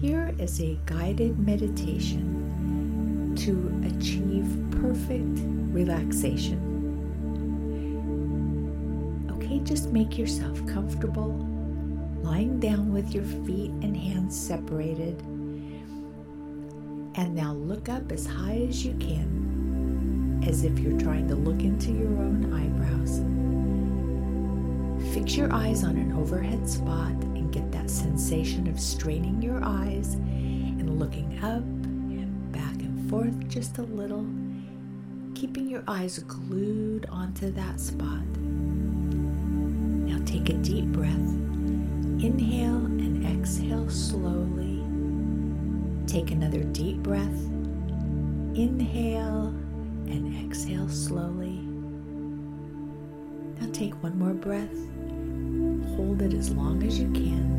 Here is a guided meditation to achieve perfect relaxation. Okay, just make yourself comfortable, lying down with your feet and hands separated. And now look up as high as you can, as if you're trying to look into your own eyebrows. Fix your eyes on an overhead spot sensation of straining your eyes and looking up and back and forth just a little, keeping your eyes glued onto that spot. Now take a deep breath. Inhale and exhale slowly. Take another deep breath. Inhale and exhale slowly. Now take one more breath hold it as long as you can.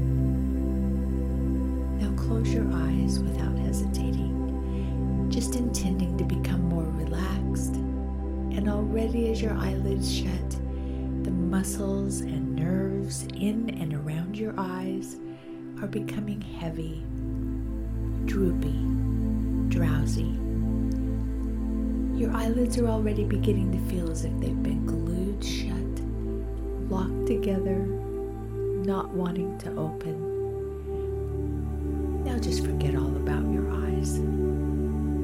Close your eyes without hesitating, just intending to become more relaxed. And already as your eyelids shut, the muscles and nerves in and around your eyes are becoming heavy, droopy, drowsy. Your eyelids are already beginning to feel as if they've been glued shut, locked together, not wanting to open. Now just forget all about your eyes.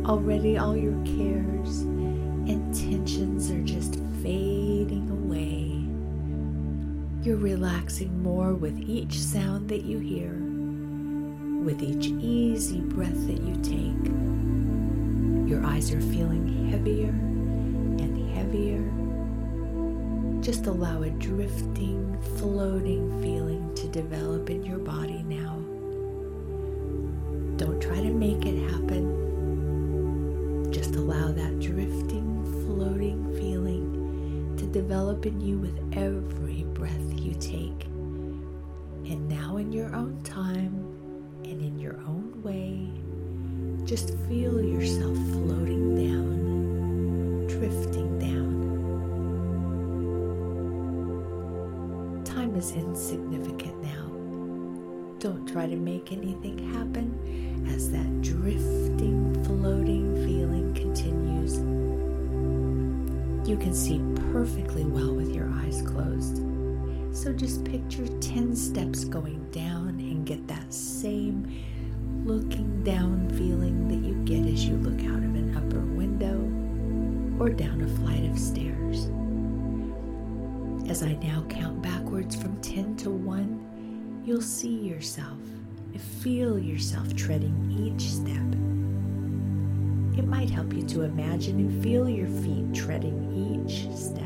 Already, all your cares and tensions are just fading away. You're relaxing more with each sound that you hear, with each easy breath that you take. Your eyes are feeling heavier and heavier just allow a drifting, floating feeling to develop in your body now. Don't try to make it happen. Just allow that drifting, floating feeling to develop in you with every breath you take. And now, in your own time and in your own way, just feel yourself floating down, drifting down. time is insignificant. Don't try to make anything happen as that drifting, floating feeling continues. You can see perfectly well with your eyes closed. So just picture 10 steps going down and get that same looking down feeling that you get as you look out of an upper window or down a flight of stairs. As I now count backwards from 10 to 1, you'll see yourself, feel yourself treading each step. It might help you to imagine and feel your feet treading each step.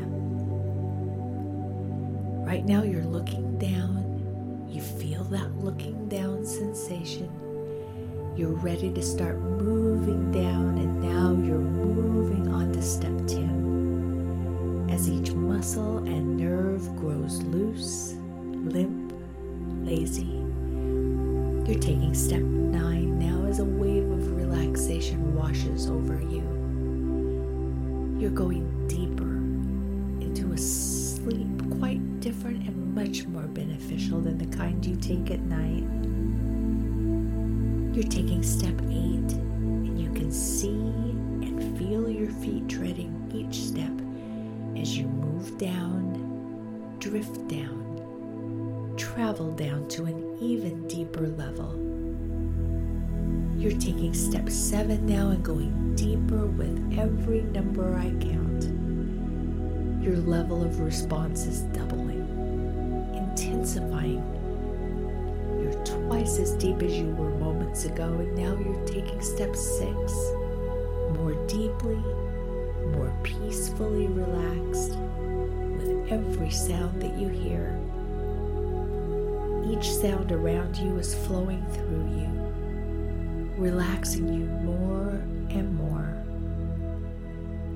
Right now, you're looking down. You feel that looking down sensation. You're ready to start moving down, and now you're moving on to step 10 as each muscle and nerve grows loose, limp, lazy. You're taking step nine now as a wave of relaxation washes over you. You're going deeper into a sleep quite different and much more beneficial than the kind you take at night. You're taking step eight, and you can see and feel your feet treading each step as you move down, drift down, travel down to an even deeper level. You're taking step seven now and going deeper with every number I count. Your level of response is doubling, intensifying. You're twice as deep as you were moments ago, and now you're taking step six more deeply more peacefully relaxed with every sound that you hear. Each sound around you is flowing through you, relaxing you more and more.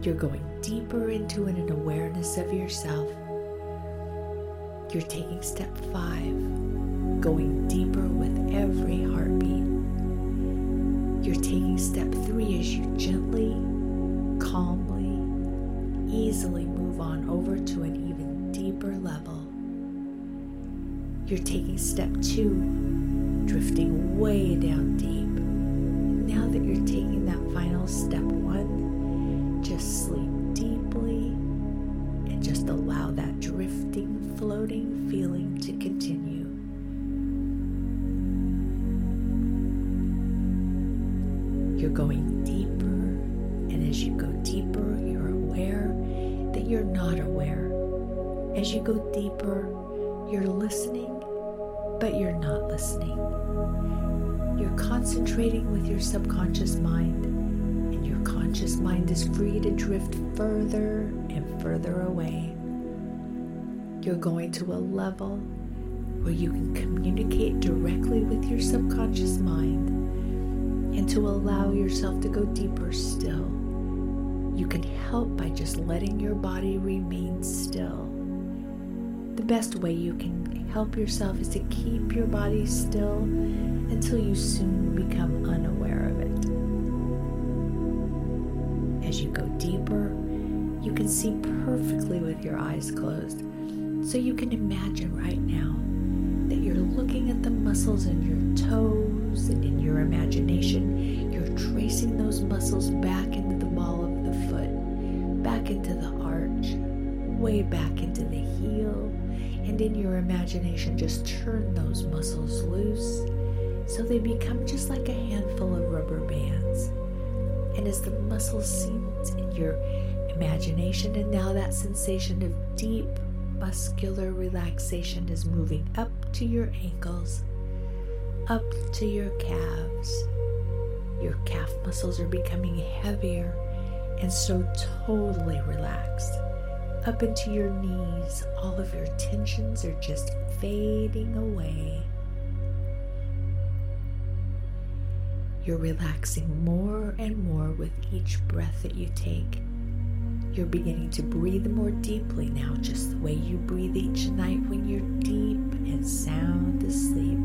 You're going deeper into an awareness of yourself. You're taking step five, going deeper with every heartbeat. You're taking step three as you gently, calmly, easily move on over to an even deeper level. You're taking step two, drifting way down deep. Now that you're taking that final step one, just sleep deeply and just allow that drifting, floating feeling to continue. You're going deeper, and as you go deeper, you're aware that you're not aware. As you go deeper, you're listening, but you're not listening. You're concentrating with your subconscious mind, and your conscious mind is free to drift further and further away. You're going to a level where you can communicate directly with your subconscious mind and to allow yourself to go deeper still. You can help by just letting your body remain still. The best way you can help yourself is to keep your body still until you soon become unaware of it. As you go deeper, you can see perfectly with your eyes closed. So you can imagine right now that you're looking at the muscles in your toes and in your imagination, you're tracing those muscles back into the ball of the foot, back into the arch, way back into the heel, and in your imagination, just turn those muscles loose so they become just like a handful of rubber bands. And as the muscles sink in your imagination, and now that sensation of deep muscular relaxation is moving up to your ankles, up to your calves. Your calf muscles are becoming heavier and so totally relaxed. Up into your knees, all of your tensions are just fading away. You're relaxing more and more with each breath that you take. You're beginning to breathe more deeply now, just the way you breathe each night when you're deep and sound asleep.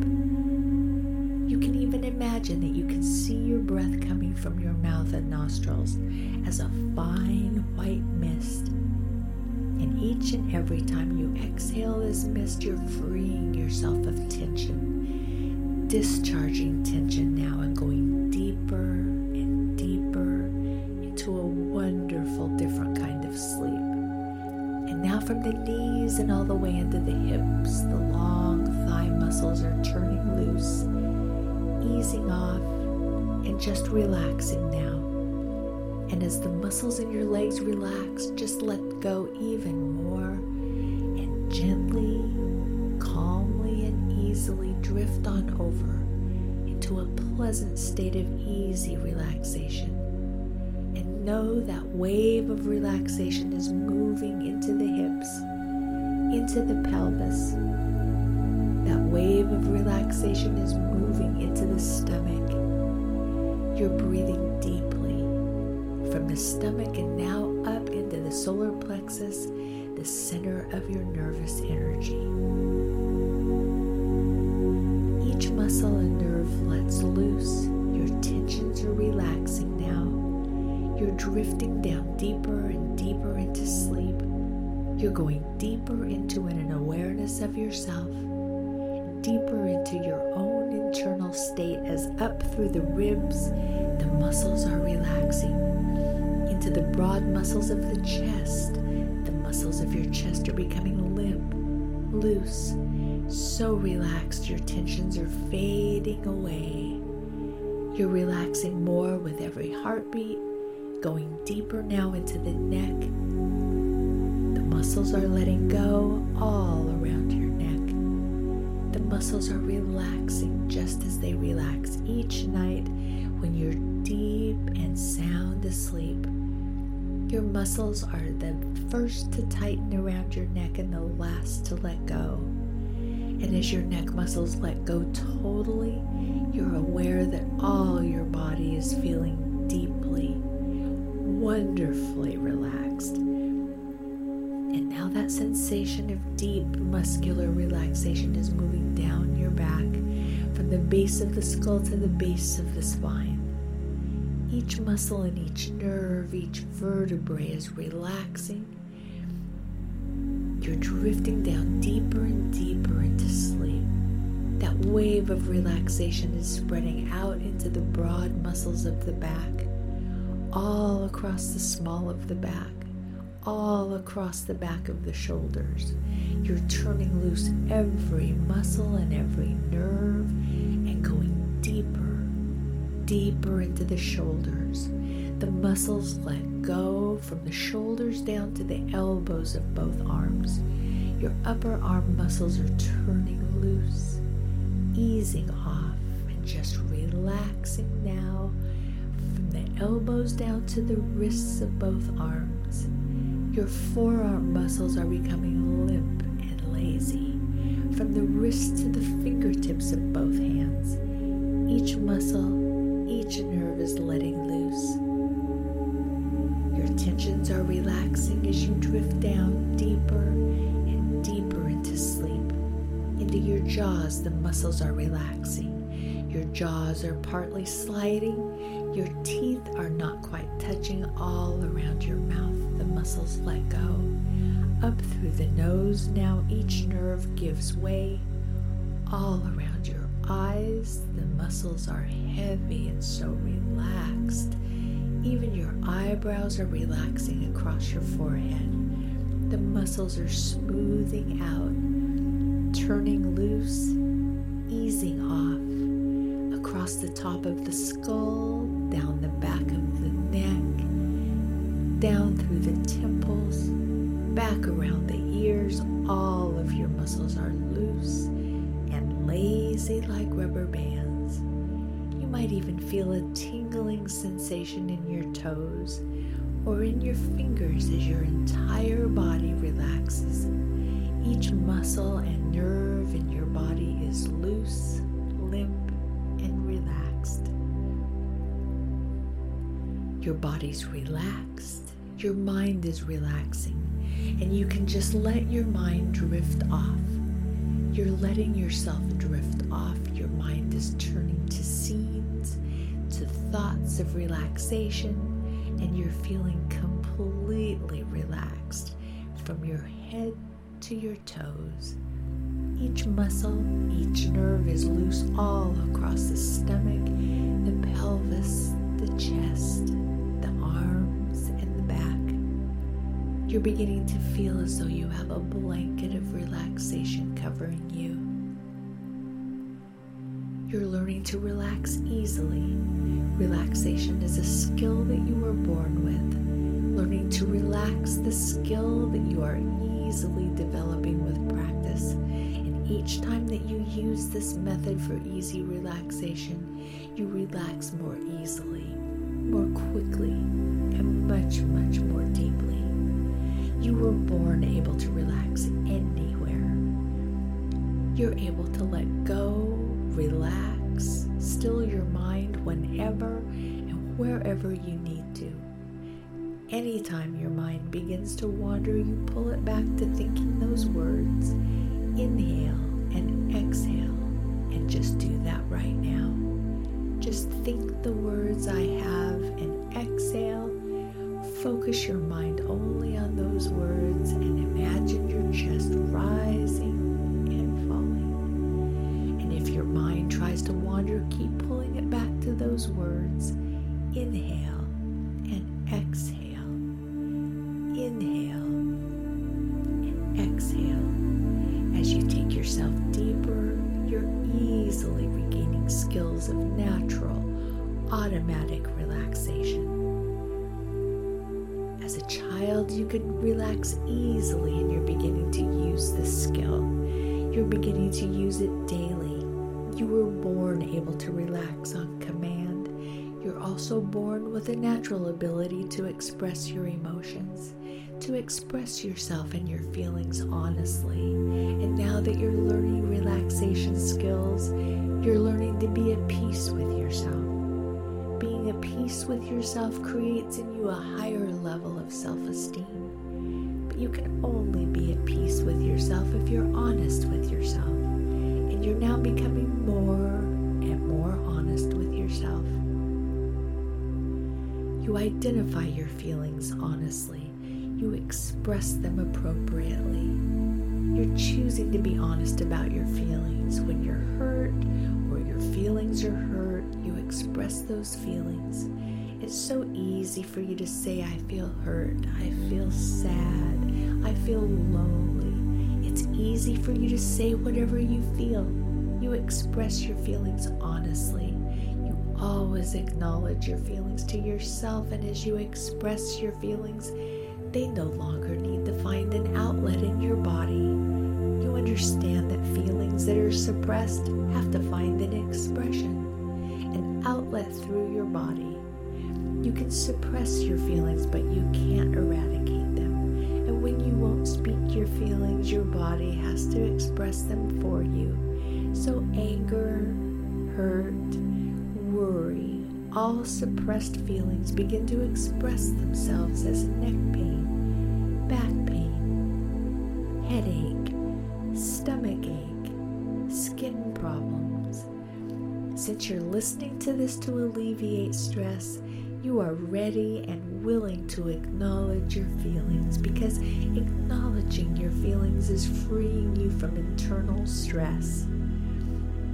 You can even imagine that you can see your breath coming from your mouth and nostrils as a fine white mist. And each and every time you exhale this mist, you're freeing yourself of tension, discharging tension now and going deeper and deeper into a wonderful, different kind of sleep. And now from the knees and all the way into the hips. The long thigh muscles are turning loose, easing off, and just relaxing now. And as the muscles in your legs relax, just let go even more and gently, calmly, and easily drift on over into a pleasant state of easy relaxation And know that wave of relaxation is moving into the hips, into the pelvis. That wave of relaxation is moving into the stomach. You're breathing deeply from the stomach and now up into the solar plexus, the center of your nervous energy. Each muscle and nerve lets loose. Your tensions are relaxing now. you're drifting down deeper and deeper into sleep. You're going deeper into an awareness of yourself, deeper into your own internal state as up through the ribs, the muscles are relaxing. Into the broad muscles of the chest, the muscles of your chest are becoming limp, loose, so relaxed your tensions are fading away. You're relaxing more with every heartbeat going deeper now into the neck. The muscles are letting go all around. The muscles are relaxing just as they relax each night when you're deep and sound asleep. Your muscles are the first to tighten around your neck and the last to let go. And as your neck muscles let go totally, you're aware that all your body is feeling deeply wonderfully relaxed. That sensation of deep muscular relaxation is moving down your back from the base of the skull to the base of the spine. Each muscle and each nerve, each vertebrae is relaxing. You're drifting down deeper and deeper into sleep. That wave of relaxation is spreading out into the broad muscles of the back, all across the small of the back, all across the back of the shoulders. You're turning loose every muscle and every nerve and going deeper, deeper into the shoulders. The muscles let go from the shoulders down to the elbows of both arms. Your upper arm muscles are turning loose, easing off, and just relaxing now from the elbows down to the wrists of both arms. Your forearm muscles are becoming limp and lazy from the wrists to the fingertips of both hands. Each muscle, each nerve is letting loose. Your tensions are relaxing as you drift down deeper and deeper into sleep. into your jaws, the muscles are relaxing. Your jaws are partly sliding. Your teeth are not quite touching all around your mouth. The muscles let go. Up through the nose, now each nerve gives way. All around your eyes, the muscles are heavy and so relaxed. Even your eyebrows are relaxing across your forehead. The muscles are smoothing out turning loose, easing off across the top of the skull, down the back of the neck, down through the temples, back around the ears. All of your muscles are loose and lazy like rubber bands. You might even feel a tingling sensation in your toes or in your fingers as your entire body relaxes. Each muscle and nerve in your body is loose, limp, and relaxed. Your body's relaxed, your mind is relaxing, and you can just let your mind drift off. You're letting yourself drift off. Your mind is turning to scenes, to thoughts of relaxation, and you're feeling completely relaxed from your head to your toes. Each muscle, each nerve is loose all across the stomach, the pelvis, the chest, You're beginning to feel as though you have a blanket of relaxation covering you. You're learning to relax easily. Relaxation is a skill that you were born with. Learning to relax the skill that you are easily developing with practice. And each time that you use this method for easy relaxation, you relax more easily, more quickly, and much, much more deeply. You were born able to relax anywhere. You're able to let go, relax, still your mind whenever and wherever you need to. Anytime your mind begins to wander, you pull it back to thinking those words. Inhale and exhale, and just do that right now. Just think the words I have and exhale. Focus your mind only on those words and imagine your chest rising and falling. And if your mind tries to wander, keep pulling it back to those words. Inhale and exhale. Inhale and exhale. As you take yourself deeper, you're easily regaining skills of natural, automatic relaxation. Child, you could relax easily, and you're beginning to use this skill. You're beginning to use it daily. You were born able to relax on command. You're also born with a natural ability to express your emotions to express yourself and your feelings honestly. And now that you're learning relaxation skills, you're learning to be at peace with yourself. Being at peace with yourself creates in you a higher level of self esteem. But you can only be at peace with yourself if you're honest with yourself. And you're now becoming more and more honest with yourself. You identify your feelings honestly you express them appropriately. You're choosing to be honest about your feelings. When you're hurt or your feelings are hurt, you express those feelings. It's so easy for you to say, I feel hurt, I feel sad, I feel lonely. It's easy for you to say whatever you feel. You express your feelings honestly. You always acknowledge your feelings to yourself, and as you express your feelings, they no longer need to find an outlet in your body. You understand that feelings that are suppressed have to find an expression, an outlet through your body. You can suppress your feelings, but you can't eradicate them. And when you won't speak your feelings, your body has to express them for you. So, anger, hurt, worry, all suppressed feelings begin to express themselves as neck pain, back pain, headache, stomach ache, skin problems. Since you're listening to this to alleviate stress, you are ready and willing to acknowledge your feelings because acknowledging your feelings is freeing you from internal stress.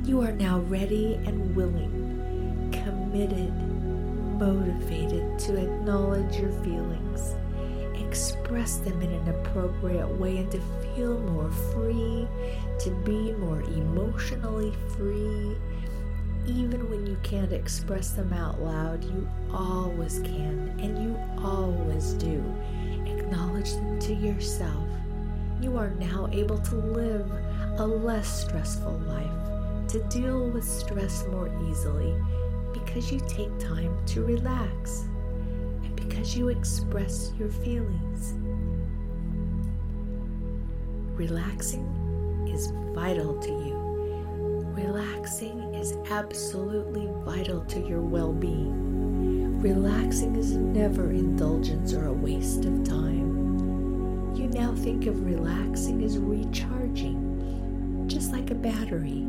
You are now ready and willing, committed, motivated to acknowledge your feelings, express them in an appropriate way, and to feel more free, to be more emotionally free even when you can't express them out loud, you always can and you always do. Acknowledge them to yourself. You are now able to live a less stressful life, to deal with stress more easily because you take time to relax and because you express your feelings. Relaxing is vital to you. Relaxing is absolutely vital to your well being. Relaxing is never indulgence or a waste of time. You now think of relaxing as recharging, just like a battery.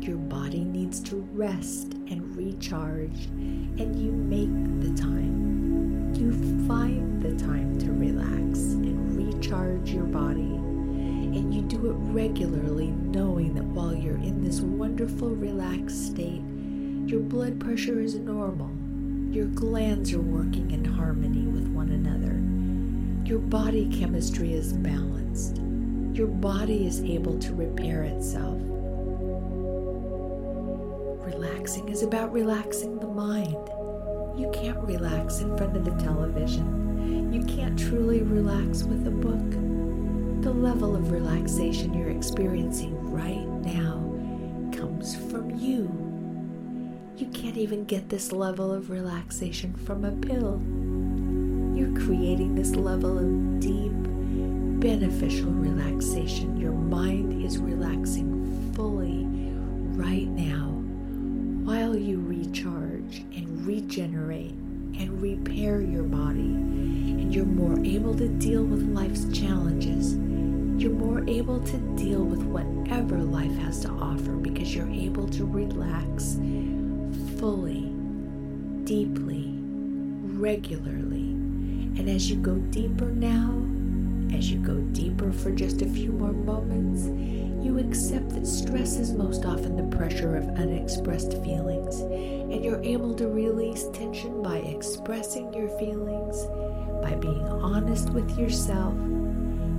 Your body needs to rest and recharge, and you make the time. You find the time to relax and recharge your body it regularly, knowing that while you're in this wonderful, relaxed state, your blood pressure is normal, your glands are working in harmony with one another, your body chemistry is balanced, your body is able to repair itself. Relaxing is about relaxing the mind. You can't relax in front of the television. You can't truly relax with a book the level of relaxation you're experiencing right now comes from you. You can't even get this level of relaxation from a pill. You're creating this level of deep, beneficial relaxation. Your mind is relaxing fully right now while you recharge and regenerate and repair your body, and you're more able to deal with life's challenges you're more able to deal with whatever life has to offer because you're able to relax fully, deeply, regularly. And as you go deeper now, as you go deeper for just a few more moments, you accept that stress is most often the pressure of unexpressed feelings, and you're able to release tension by expressing your feelings, by being honest with yourself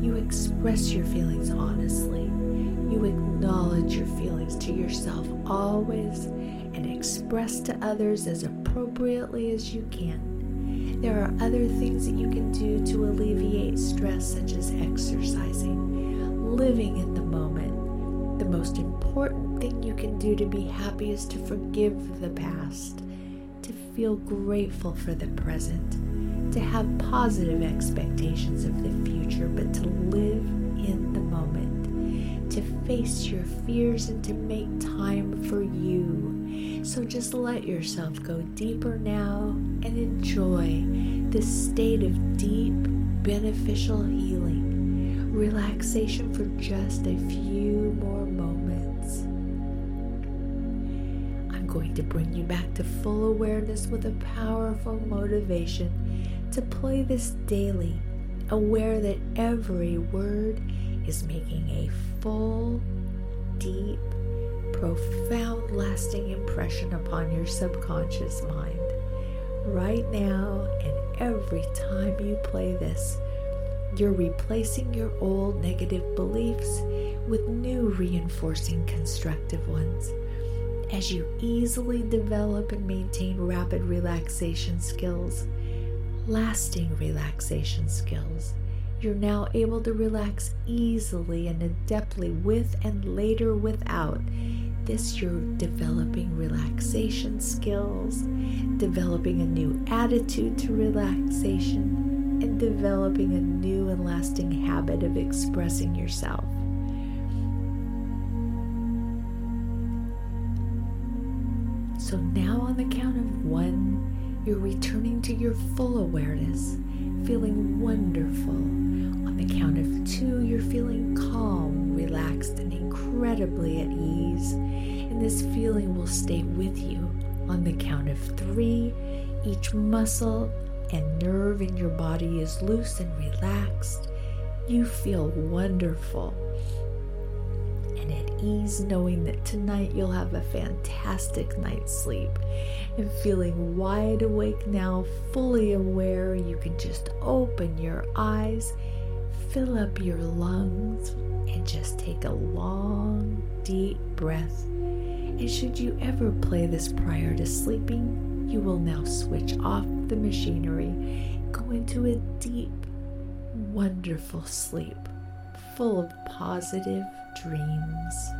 you express your feelings honestly. You acknowledge your feelings to yourself always and express to others as appropriately as you can. There are other things that you can do to alleviate stress, such as exercising, living in the moment. Most important thing you can do to be happy is to forgive the past, to feel grateful for the present to have positive expectations of the future, but to live in the moment, to face your fears and to make time for you. So just let yourself go deeper now and enjoy this state of deep, beneficial healing, relaxation for just a few more to bring you back to full awareness with a powerful motivation to play this daily, aware that every word is making a full, deep, profound, lasting impression upon your subconscious mind. Right now, and every time you play this, you're replacing your old negative beliefs with new reinforcing constructive ones. As you easily develop and maintain rapid relaxation skills, lasting relaxation skills, you're now able to relax easily and adeptly with and later without. This, you're developing relaxation skills, developing a new attitude to relaxation, and developing a new and lasting habit of expressing yourself. So now, on the count of one, you're returning to your full awareness, feeling wonderful. On the count of two, you're feeling calm, relaxed, and incredibly at ease. And this feeling will stay with you. On the count of three, each muscle and nerve in your body is loose and relaxed. You feel wonderful ease knowing that tonight you'll have a fantastic night's sleep. And feeling wide awake now, fully aware, you can just open your eyes, fill up your lungs, and just take a long, deep breath. And should you ever play this prior to sleeping, you will now switch off the machinery, go into a deep, wonderful sleep full of positive dreams.